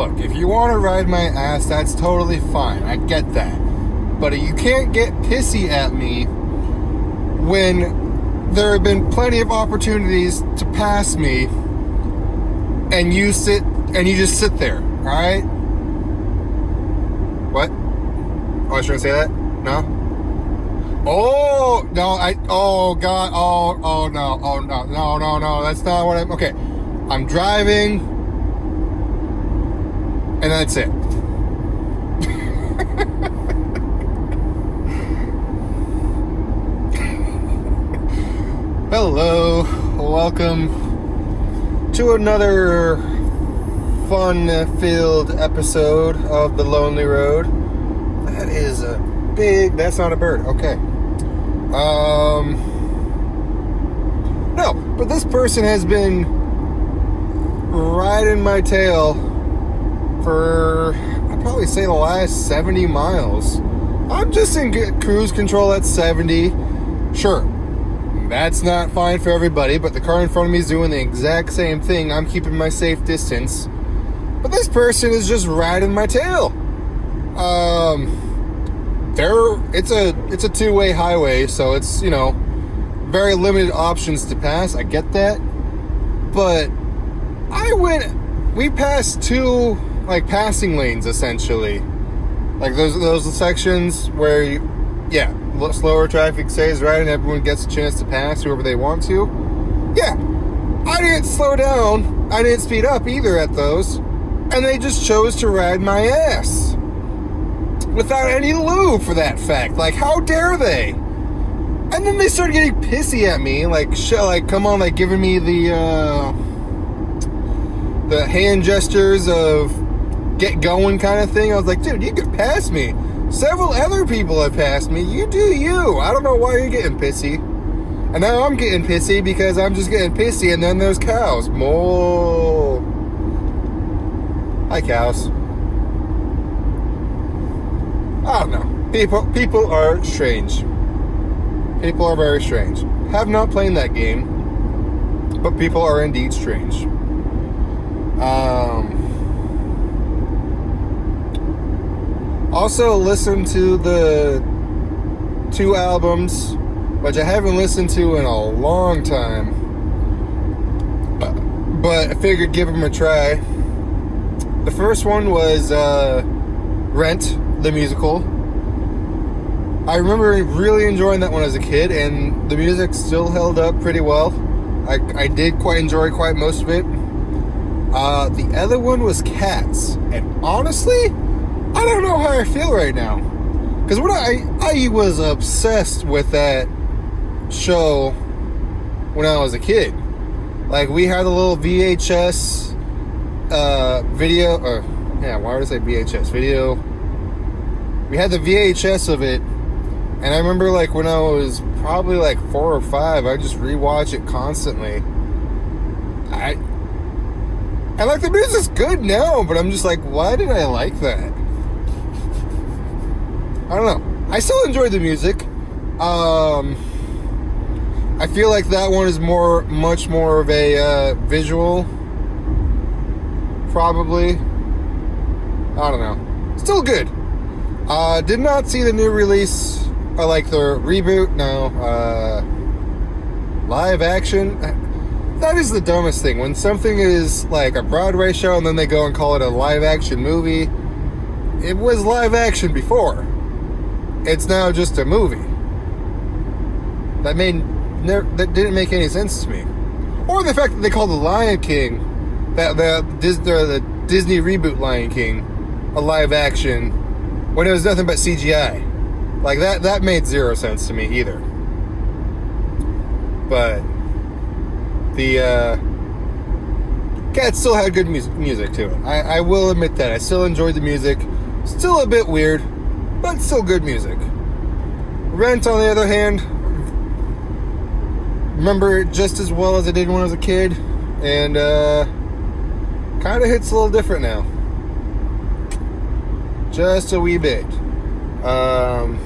look, if you want to ride my ass, that's totally fine. I get that. But you can't get pissy at me when there have been plenty of opportunities to pass me and you sit and you just sit there, alright? What? Oh, I to say that? No? Oh no! I oh god! Oh oh no! Oh no! No no no! That's not what I'm. Okay, I'm driving, and that's it. Hello, welcome to another fun-filled episode of the Lonely Road. That is a big. That's not a bird. Okay. Um. No, but this person has been riding my tail for I'd probably say the last 70 miles. I'm just in good cruise control at 70. Sure, that's not fine for everybody, but the car in front of me is doing the exact same thing. I'm keeping my safe distance. But this person is just riding my tail. Um there it's a it's a two-way highway, so it's, you know, very limited options to pass. I get that. But I went we passed two like passing lanes essentially. Like those those sections where you yeah, slower traffic stays right and everyone gets a chance to pass whoever they want to. Yeah. I didn't slow down. I didn't speed up either at those. And they just chose to ride my ass without any lube for that fact. Like, how dare they? And then they started getting pissy at me, like, sh- like, come on, like, giving me the, uh, the hand gestures of get going kind of thing. I was like, dude, you can pass me. Several other people have passed me. You do you. I don't know why you're getting pissy. And now I'm getting pissy because I'm just getting pissy, and then there's cows. Moo. Hi, cows. I don't know. People people are strange. People are very strange. Have not played that game, but people are indeed strange. Um, also, listen to the two albums, which I haven't listened to in a long time. But I figured give them a try. The first one was uh, Rent the musical. I remember really enjoying that one as a kid, and the music still held up pretty well. I, I did quite enjoy quite most of it. Uh, the other one was Cats, and honestly, I don't know how I feel right now. Because when I I was obsessed with that show when I was a kid. Like we had a little VHS uh, video, or yeah, why would I say VHS video? we had the VHS of it, and I remember like when I was probably like four or five, I just rewatch it constantly. I I like the music's good now, but I'm just like, why did I like that? I don't know. I still enjoy the music. Um, I feel like that one is more, much more of a uh, visual. Probably. I don't know. Still good. Uh, did not see the new release. I like the reboot. No. Uh, live action. That is the dumbest thing. When something is like a Broadway show and then they go and call it a live action movie, it was live action before. It's now just a movie. That made that didn't make any sense to me. Or the fact that they called the Lion King, that the, the Disney reboot Lion King, a live action when it was nothing but CGI. Like that that made zero sense to me either. But the uh, Cat still had good music, music to it. I, I will admit that. I still enjoyed the music. Still a bit weird, but still good music. Rent, on the other hand, remember it just as well as I did when I was a kid, and uh, kind of hits a little different now just a wee bit. Um,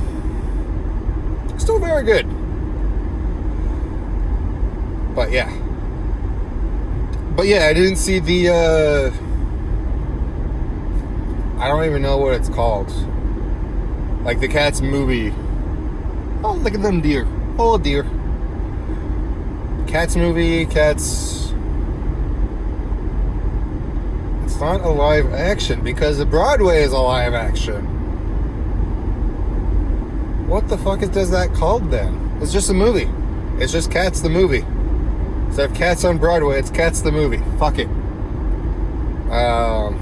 still very good. But yeah. But yeah, I didn't see the uh, I don't even know what it's called. Like the Cats movie. Oh, look at them deer. Oh, deer. Cats movie, Cats. It's not a live action because the Broadway is a live action. What the fuck is, that called then? It's just a movie. It's just Cats the movie. So if Cats on Broadway, it's Cats the movie. Fuck it. Um.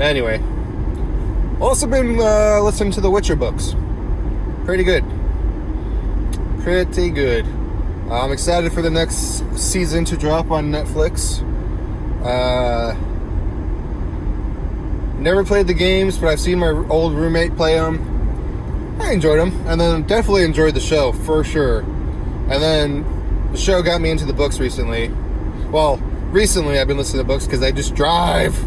Anyway, also been uh, listening to the Witcher books. Pretty good. Pretty good. I'm excited for the next season to drop on Netflix. Uh, never played the games, but I've seen my old roommate play them. I enjoyed them, and then definitely enjoyed the show for sure. And then the show got me into the books recently. Well, recently I've been listening to books because I just drive.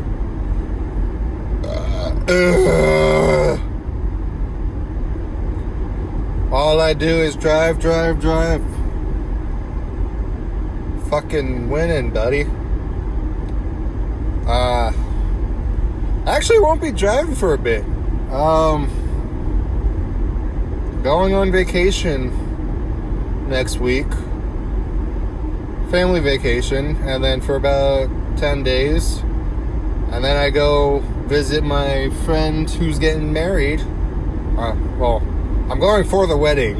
Uh, all I do is drive, drive, drive. Fucking winning, buddy. Uh, actually won't be driving for a bit. Um, going on vacation next week. Family vacation, and then for about 10 days. And then I go visit my friend who's getting married. Uh, well, I'm going for the wedding.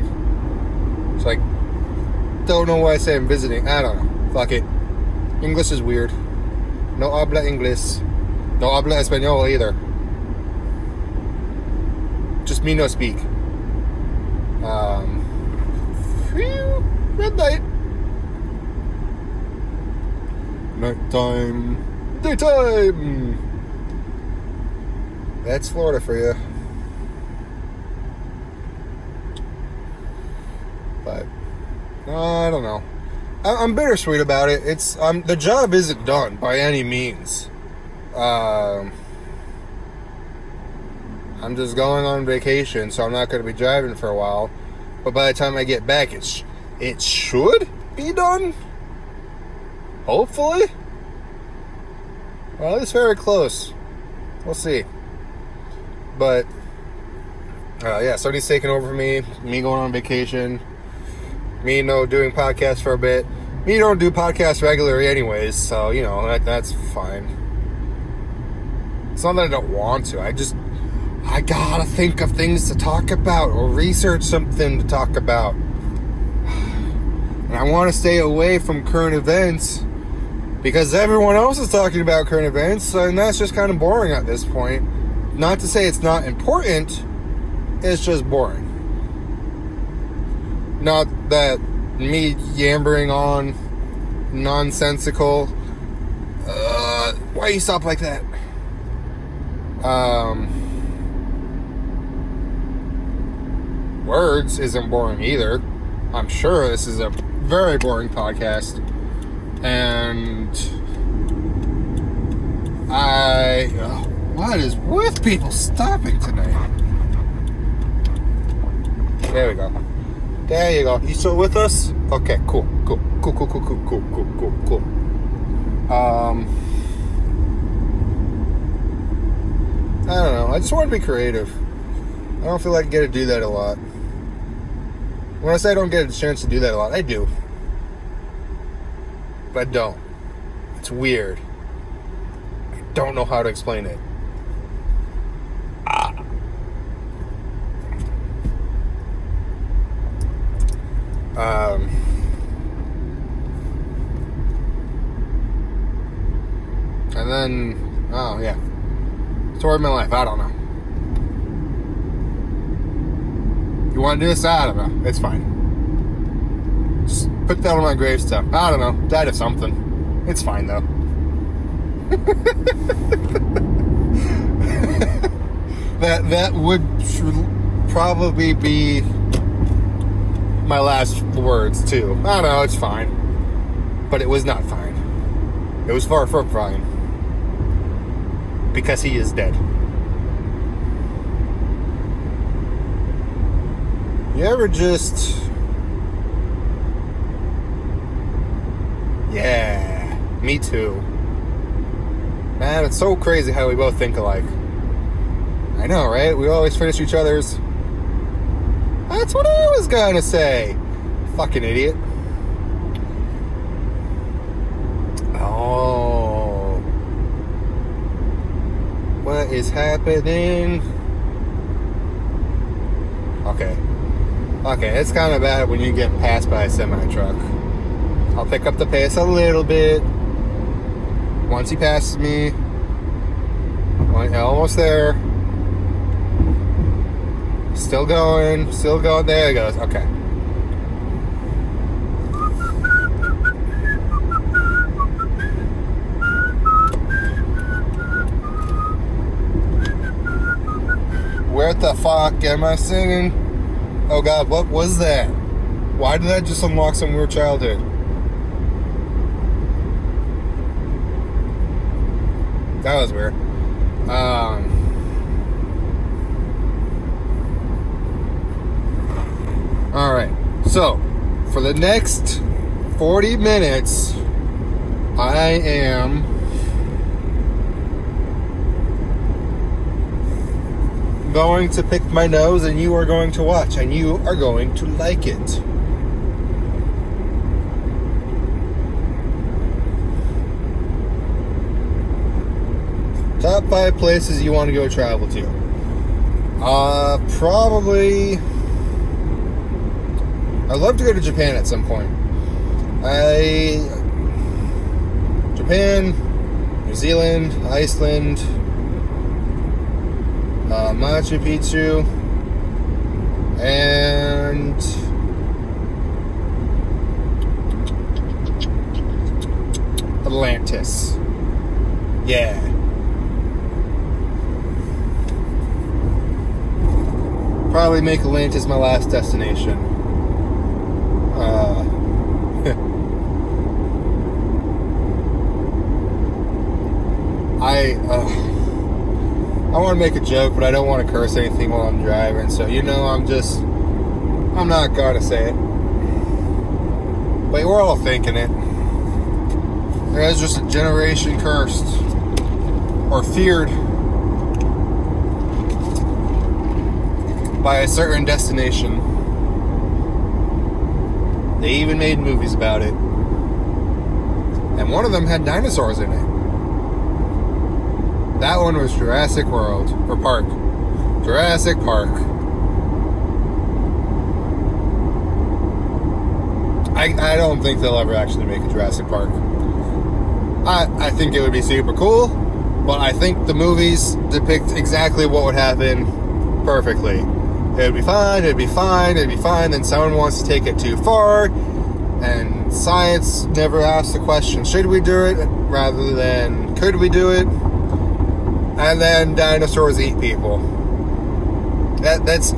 So I don't know why I say I'm visiting. I don't know. Fuck it. English is weird. No habla inglés. No habla español either. Just me no speak. Um, phew, red light. Nighttime. Daytime. That's Florida for you. But uh, I don't know. I, I'm bittersweet about it. It's um, the job isn't done by any means. Um, I'm just going on vacation, so I'm not going to be driving for a while. But by the time I get back, it's it should be done. Hopefully. Well, it's very close. We'll see. But uh, yeah, somebody's taking over for me. Me going on vacation. Me no doing podcasts for a bit. Me don't do podcasts regularly, anyways. So you know that that's fine. It's not that I don't want to. I just I gotta think of things to talk about or research something to talk about. And I want to stay away from current events because everyone else is talking about current events, and that's just kind of boring at this point. Not to say it's not important, it's just boring. Not that me yammering on nonsensical. Uh, why you stop like that? Um, words isn't boring either. I'm sure this is a very boring podcast. And I. Oh, what is with people stopping tonight? There we go. There you go. You still with us? Okay, cool, cool, cool, cool, cool, cool, cool, cool, cool, cool. Um, I don't know. I just want to be creative. I don't feel like I get to do that a lot. When I say I don't get a chance to do that a lot, I do. But I don't. It's weird. I don't know how to explain it. Um, and then, oh yeah, story of my life. I don't know. You want to do this? I don't know. It's fine. Just put that on my gravestone. I don't know. Died of something. It's fine though. that that would probably be my last words too. I don't know. It's fine, but it was not fine. It was far from fine because he is dead. You ever just. Yeah, me too. Man, it's so crazy how we both think alike. I know, right? We always finish each other's. That's what I was gonna say. Fucking idiot. Oh. What is happening? Okay. Okay, it's kind of bad when you get passed by a semi truck. I'll pick up the pace a little bit. Once he passes me, almost there. Still going, still going. There it goes. Okay. Where the fuck am I singing? Oh god, what was that? Why did that just unlock some weird childhood? That was weird. Um, all right. So, for the next 40 minutes, I am going to pick my nose and you are going to watch and you are going to like it. Top five places you want to go travel to. Uh, probably. I'd love to go to Japan at some point. I. Japan, New Zealand, Iceland, uh, Machu Picchu, and. Atlantis. Yeah. probably make Atlantis my last destination. Uh, I uh, I want to make a joke, but I don't want to curse anything while I'm driving. So you know, I'm just I'm not gonna say it. But we're all thinking it. There's just a generation cursed or feared by a certain destination. They even made movies about it. And one of them had dinosaurs in it. That one was Jurassic World, or Park. Jurassic Park. I, I don't think they'll ever actually make a Jurassic Park. I, I think it would be super cool, but I think the movies depict exactly what would happen perfectly it'd be fine, it'd be fine, it'd be fine. Then someone wants to take it too far, and science never asks the question, should we do it, rather than could we do it? And then dinosaurs eat people. That that's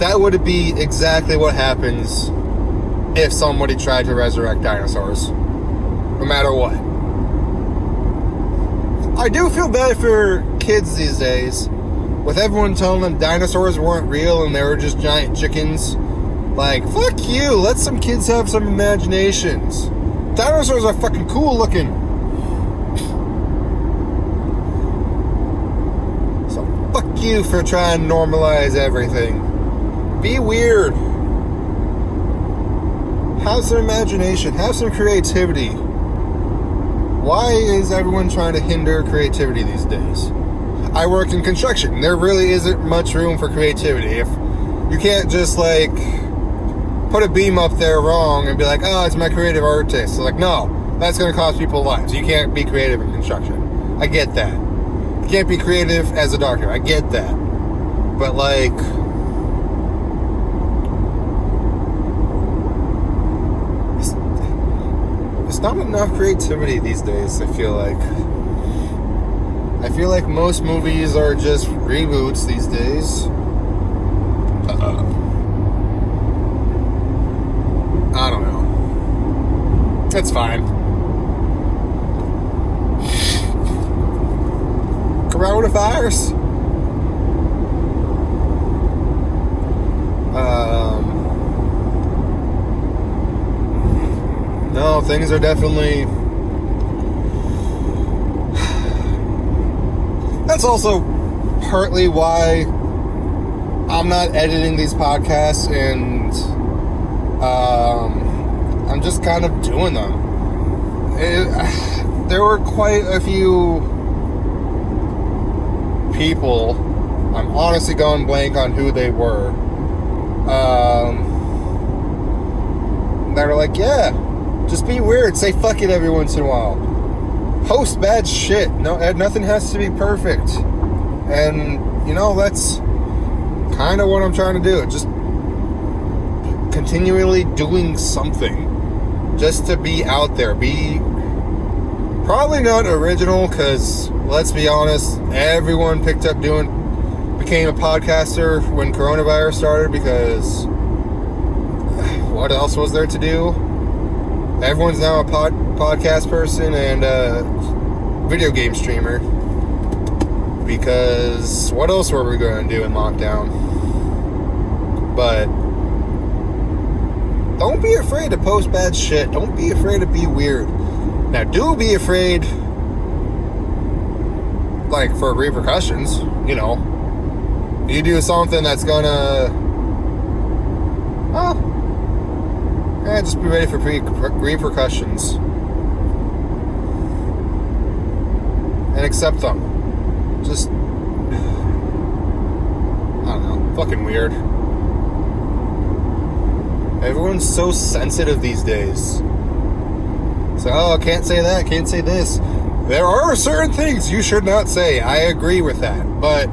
that would be exactly what happens if somebody tried to resurrect dinosaurs. No matter what. I do feel bad for kids these days with everyone telling them dinosaurs weren't real and they were just giant chickens, like, fuck you, let some kids have some imaginations. Dinosaurs are fucking cool looking. So, fuck you for trying to normalize everything. Be weird. Have some imagination, have some creativity. Why is everyone trying to hinder creativity these days? I work in construction. There really isn't much room for creativity. If you can't just like put a beam up there wrong and be like, oh, it's my creative artist. So like, no, that's going to cost people lives. You can't be creative in construction. I get that. Can't be creative as a doctor. I get that. But like, it's not enough creativity these days, I feel like. I feel like most movies are just reboots these days. Uh, I don't know. It's fine. Coronavirus. Um, no, things are definitely that's also partly why I'm not editing these podcasts and um, I'm just kind of doing them. It, there were quite a few people. I'm honestly going blank on who they were. Um, that are like, yeah, just be weird. Say fuck it every once in a while. Post bad shit. No, nothing has to be perfect. And you know that's kind of what I'm trying to do. Just continually doing something, just to be out there. Be probably not original because let's be honest, everyone picked up doing became a podcaster when coronavirus started because what else was there to do? Everyone's now a pod, podcast person and a video game streamer. Because what else were we going to do in lockdown? But don't be afraid to post bad shit. Don't be afraid to be weird. Now, do be afraid, like, for repercussions, you know. You do something that's gonna. Oh, yeah, just be ready for pre- repercussions. And accept them. Just. I don't know. Fucking weird. Everyone's so sensitive these days. So, oh, I can't say that, can't say this. There are certain things you should not say. I agree with that. But.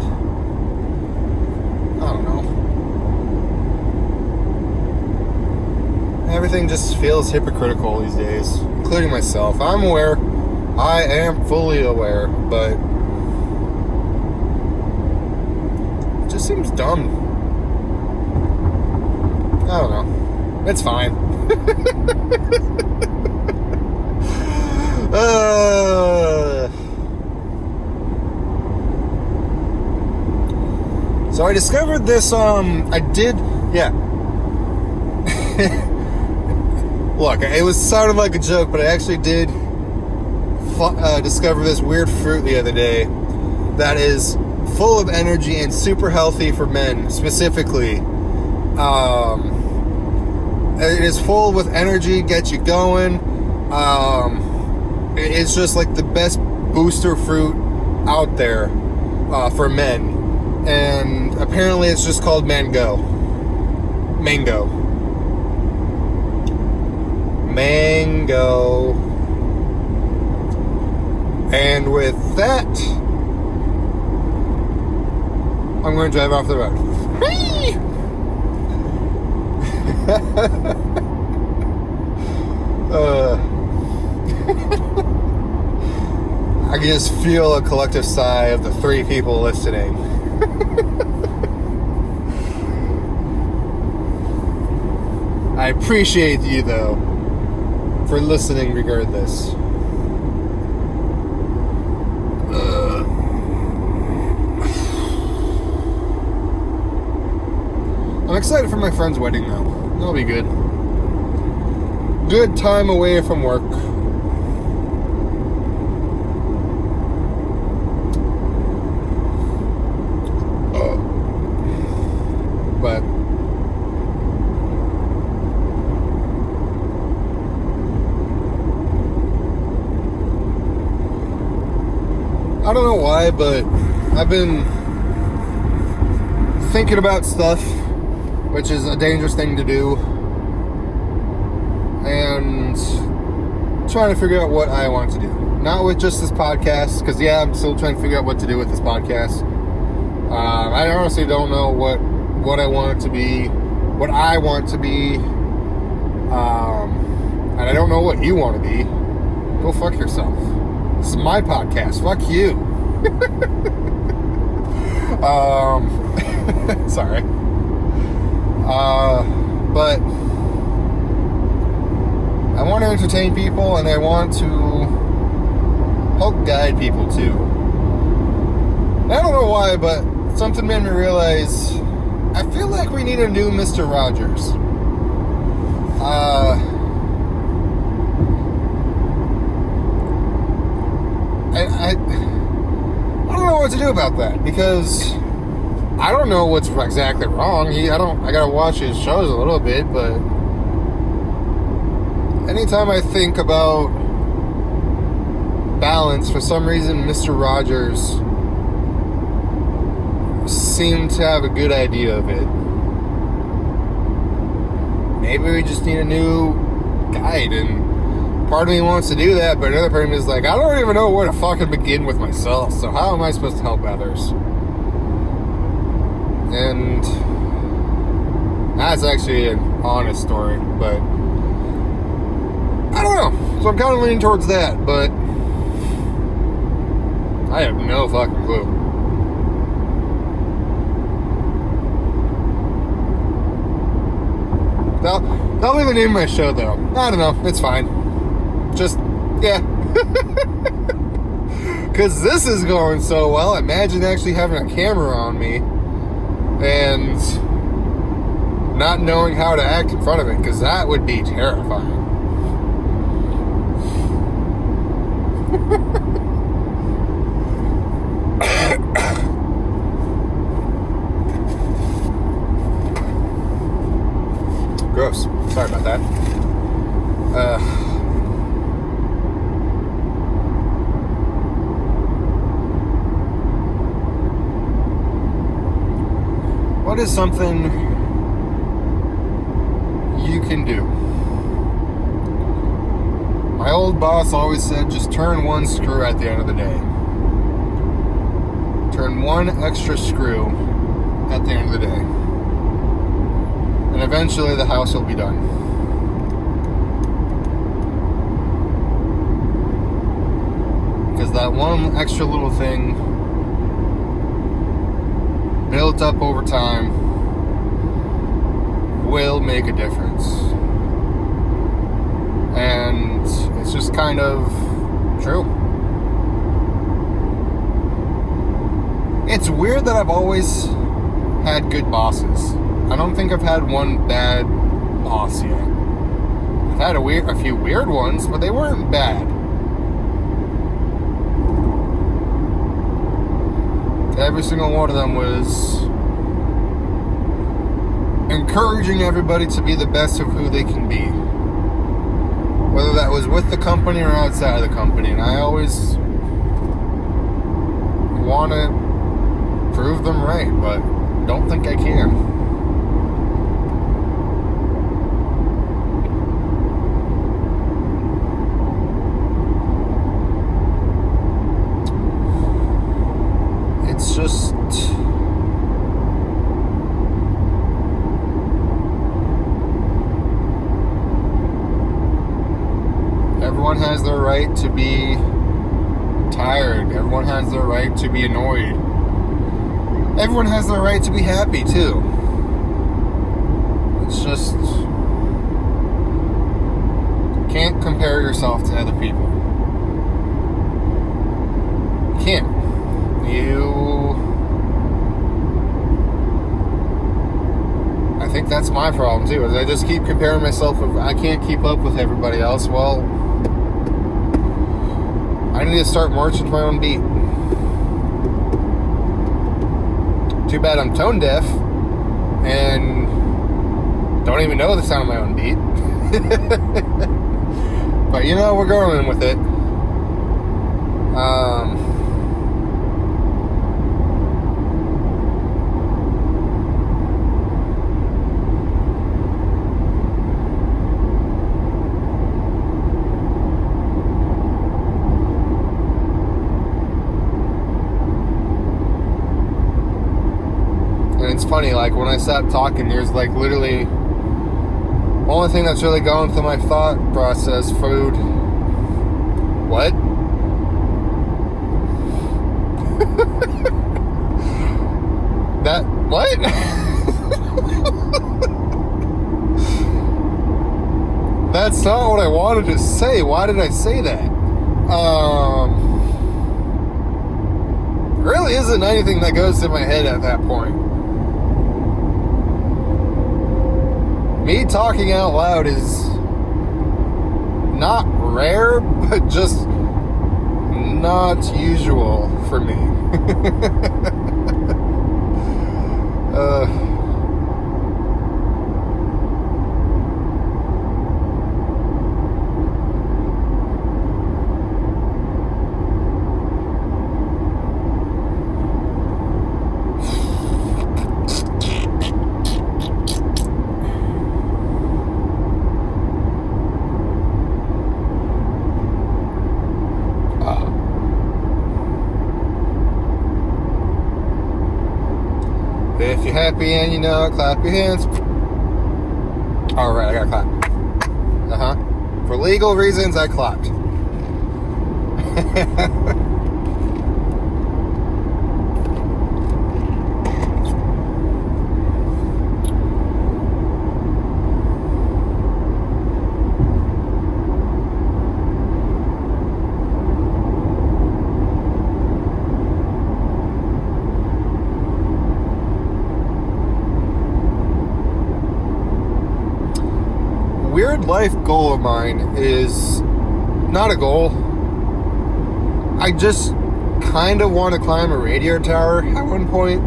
I don't know. Everything just feels hypocritical these days, including myself. I'm aware. I am fully aware, but it just seems dumb. I don't know. It's fine. uh, so I discovered this. Um, I did. Yeah. Look, it was sounded like a joke, but I actually did uh, discover this weird fruit the other day that is full of energy and super healthy for men, specifically. Um, it is full with energy, gets you going. Um, it's just like the best booster fruit out there uh, for men. And apparently it's just called mango. Mango. Mango. And with that, I'm going to drive off the road. uh, I can just feel a collective sigh of the three people listening. I appreciate you though for listening regardless. Uh. I'm excited for my friend's wedding though. That'll be good. Good time away from work. Uh, but I don't know why, but I've been thinking about stuff which is a dangerous thing to do. And trying to figure out what I want to do. Not with just this podcast, because yeah, I'm still trying to figure out what to do with this podcast. Um, I honestly don't know what what I want it to be, what I want to be, um, and I don't know what you want to be. Go fuck yourself. This is my podcast. Fuck you. um, sorry. Uh, but I want to entertain people and I want to help guide people too. I don't know why, but something made me realize I feel like we need a new Mr. Rogers. Uh, I, I, don't know what to do about that because I don't know what's exactly wrong. He, I don't. I gotta watch his shows a little bit, but anytime I think about balance, for some reason, Mr. Rogers seemed to have a good idea of it. Maybe we just need a new guide, and part of me wants to do that, but another part of me is like, I don't even know where to fucking begin with myself. So how am I supposed to help others? And that's actually an honest story, but I don't know. So I'm kind of leaning towards that, but I have no fucking clue. I'll, I'll even name my show though. I don't know. It's fine. Just, yeah. Because this is going so well. Imagine actually having a camera on me and not knowing how to act in front of it, because that would be terrifying. Gross. Sorry about that. Uh, what is something you can do? My old boss always said just turn one screw at the end of the day. Turn one extra screw at the end of the day. And eventually the house will be done. Because that one extra little thing built up over time will make a difference. And it's just kind of true. It's weird that I've always had good bosses. I don't think I've had one bad boss yet. I've had a weird, a few weird ones, but they weren't bad. Every single one of them was encouraging everybody to be the best of who they can be. Whether that was with the company or outside of the company. And I always want to prove them right, but don't think I can. It's just. Everyone has their right to be tired. Everyone has their right to be annoyed. Everyone has their right to be happy too. It's just can't compare yourself to other people. Can't. You I think that's my problem too. Is I just keep comparing myself if I can't keep up with everybody else, well I need to start marching to my own beat. Too bad I'm tone deaf and don't even know the sound of my own beat. but you know, we're going with it. Um, and it's funny, like when I stop talking, there's like literally only thing that's really going through my thought process food. What? that what? That's not what I wanted to say. Why did I say that? Um really isn't anything that goes to my head at that point. Me talking out loud is not rare, but just not usual for me. uh, If you're happy and you know clap your hands. All right, I gotta clap. Uh huh. For legal reasons, I clapped. weird life goal of mine is not a goal. I just kind of want to climb a radio tower at one point.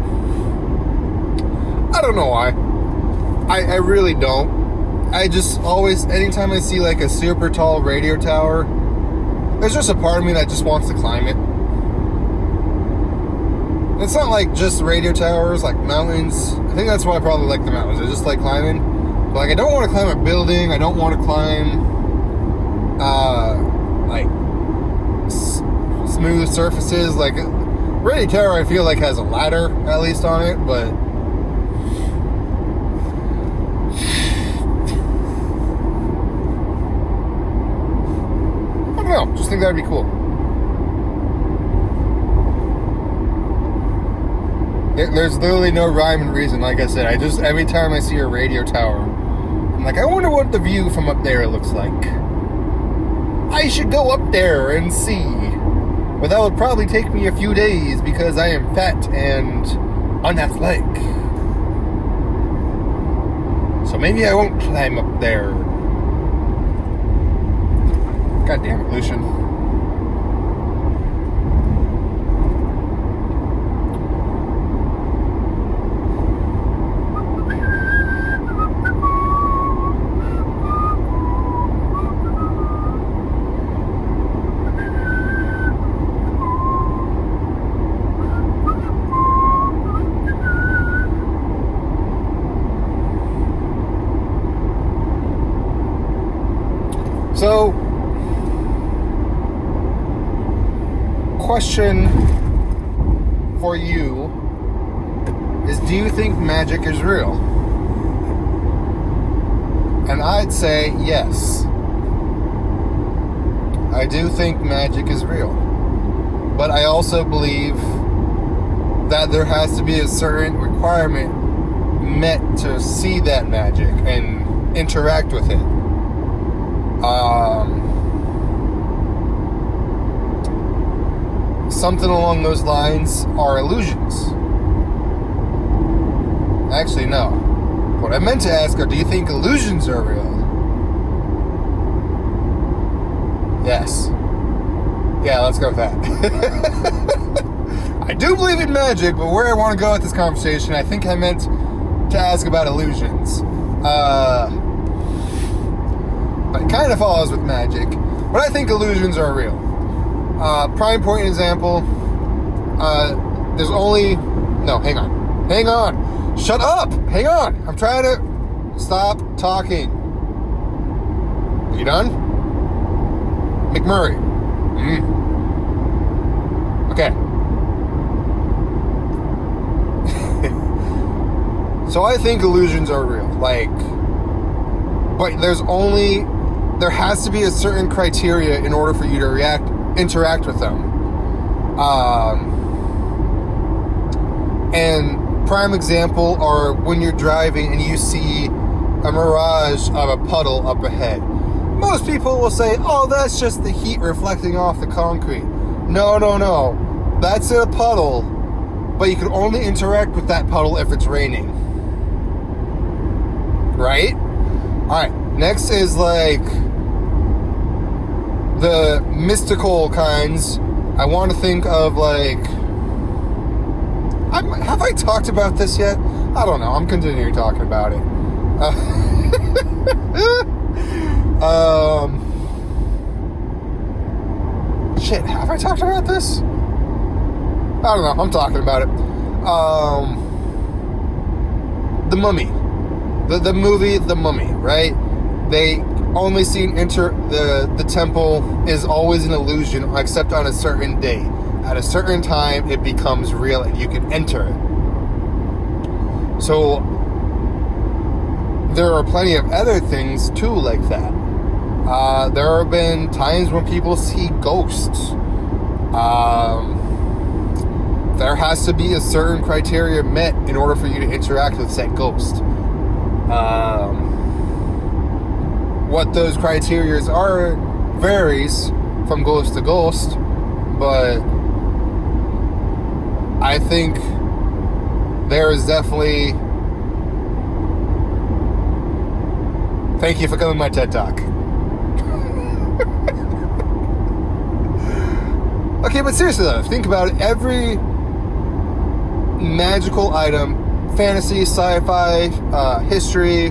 I don't know why. I, I really don't. I just always, anytime I see like a super tall radio tower, there's just a part of me that just wants to climb it. It's not like just radio towers, like mountains. I think that's why I probably like the mountains. I just like climbing. Like I don't want to climb a building. I don't want to climb uh, like s- smooth surfaces. Like Radio Tower, I feel like has a ladder at least on it, but I don't know. Just think that'd be cool. There- There's literally no rhyme and reason. Like I said, I just every time I see a radio tower, I'm like, I wonder what the view from up there looks like. I should go up there and see. But that would probably take me a few days because I am fat and unathletic. So maybe I won't climb up there. God damn it, Lucian. So, question for you is do you think magic is real? And I'd say yes. I do think magic is real. But I also believe that there has to be a certain requirement met to see that magic and interact with it. Um, something along those lines are illusions. Actually, no. What I meant to ask are do you think illusions are real? Yes. Yeah, let's go with that. I do believe in magic, but where I want to go with this conversation, I think I meant to ask about illusions. Uh, but it kind of follows with magic. But I think illusions are real. Uh, prime point example. Uh, there's only no. Hang on. Hang on. Shut up. Hang on. I'm trying to stop talking. You done? McMurray. Mm. Okay. so I think illusions are real. Like, but there's only there has to be a certain criteria in order for you to react interact with them. Um, and prime example are when you're driving and you see a mirage of a puddle up ahead. Most people will say, "Oh, that's just the heat reflecting off the concrete." No, no, no. That's a puddle, but you can only interact with that puddle if it's raining. Right? All right. Next is like the mystical kinds I want to think of like. I'm, have I talked about this yet? I don't know. I'm continuing talking about it. Uh, um, shit, have I talked about this? I don't know. I'm talking about it. Um, the Mummy, the the movie The Mummy, right? They only seen enter the the temple is always an illusion, except on a certain day. At a certain time, it becomes real, and you can enter it. So there are plenty of other things too, like that. Uh, there have been times when people see ghosts. Um, there has to be a certain criteria met in order for you to interact with said ghost. Um, what those criterias are varies from ghost to ghost, but I think there is definitely. Thank you for coming to my TED Talk. okay, but seriously though, think about it. Every magical item, fantasy, sci-fi, uh, history,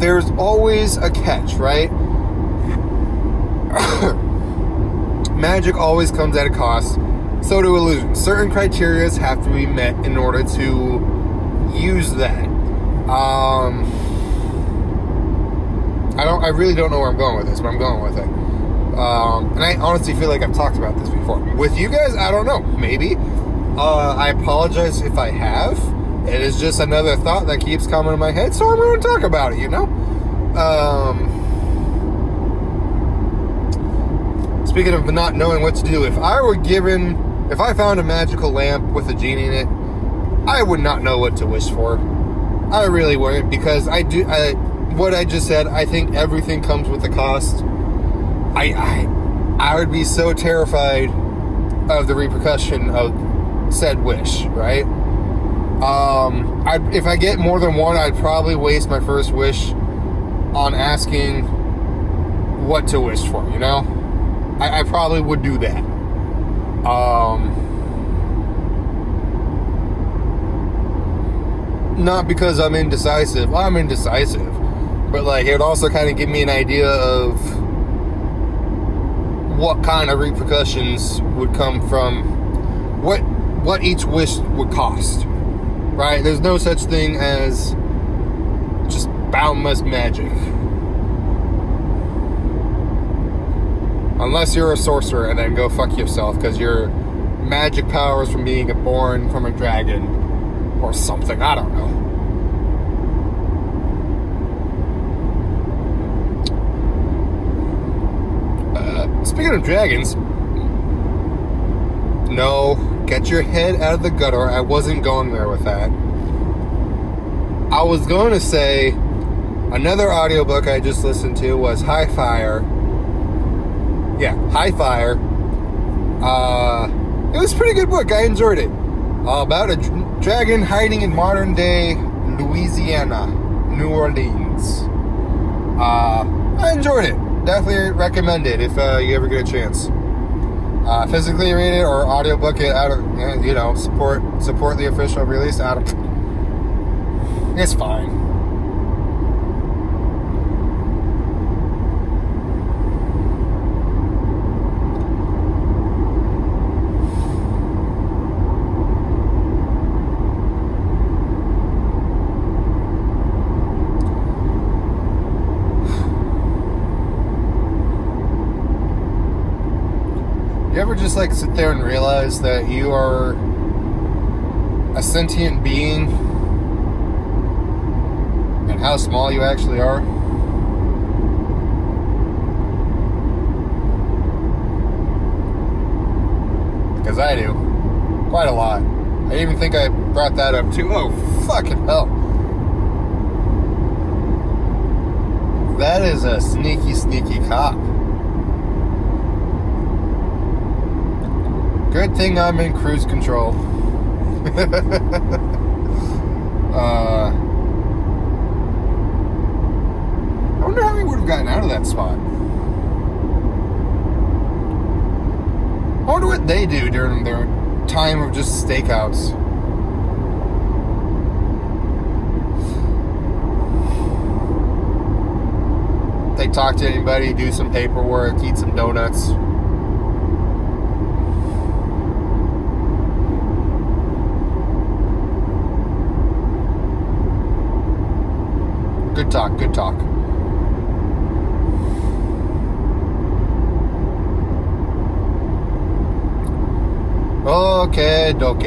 there's always a catch, right? Magic always comes at a cost. So do illusions. Certain criterias have to be met in order to use that. Um, I don't. I really don't know where I'm going with this, but I'm going with it. Um, and I honestly feel like I've talked about this before with you guys. I don't know. Maybe. Uh, I apologize if I have it is just another thought that keeps coming to my head, so I'm going to talk about it, you know? Um, speaking of not knowing what to do, if I were given, if I found a magical lamp with a genie in it, I would not know what to wish for. I really wouldn't because I do, I, what I just said, I think everything comes with a cost. I, I, I would be so terrified of the repercussion of said wish, right? Um, I, if I get more than one, I'd probably waste my first wish on asking what to wish for. You know, I, I probably would do that. Um, not because I'm indecisive. I'm indecisive, but like it would also kind of give me an idea of what kind of repercussions would come from what what each wish would cost right? There's no such thing as just boundless magic. Unless you're a sorcerer and then go fuck yourself because your magic powers from being born from a dragon or something. I don't know. Uh, speaking of dragons, no, get your head out of the gutter. I wasn't going there with that. I was going to say another audiobook I just listened to was High Fire. Yeah, High Fire. Uh, it was a pretty good book. I enjoyed it. Uh, about a dragon hiding in modern day Louisiana, New Orleans. Uh, I enjoyed it. Definitely recommend it if uh, you ever get a chance. Uh, physically read it or audiobook it out of you know support support the official release out of it's fine ever just like sit there and realize that you are a sentient being and how small you actually are? Because I do. Quite a lot. I even think I brought that up too. Oh, fucking hell. That is a sneaky, sneaky cop. Good thing I'm in cruise control. uh, I wonder how he would have gotten out of that spot. I wonder what they do during their time of just stakeouts. They talk to anybody, do some paperwork, eat some donuts. Talk, good talk. Okay, doke.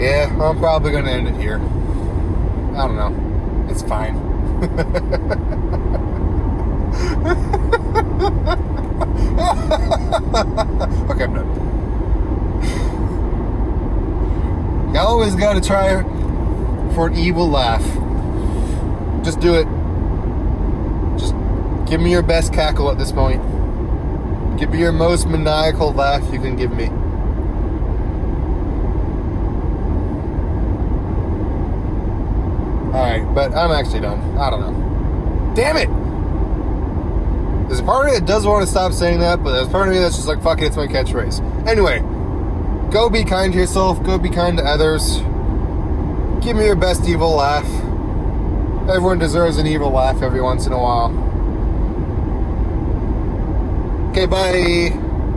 Yeah, I'm probably gonna end it here. I don't know. It's fine. okay, I'm done. You always gotta try for an evil laugh. Just do it. Just give me your best cackle at this point. Give me your most maniacal laugh you can give me. Alright, but I'm actually done. I don't know. Damn it! There's a part of me that does want to stop saying that, but there's part of me that's just like, fuck it, it's my catchphrase. Anyway, go be kind to yourself, go be kind to others. Give me your best evil laugh. Everyone deserves an evil laugh every once in a while. Okay, bye.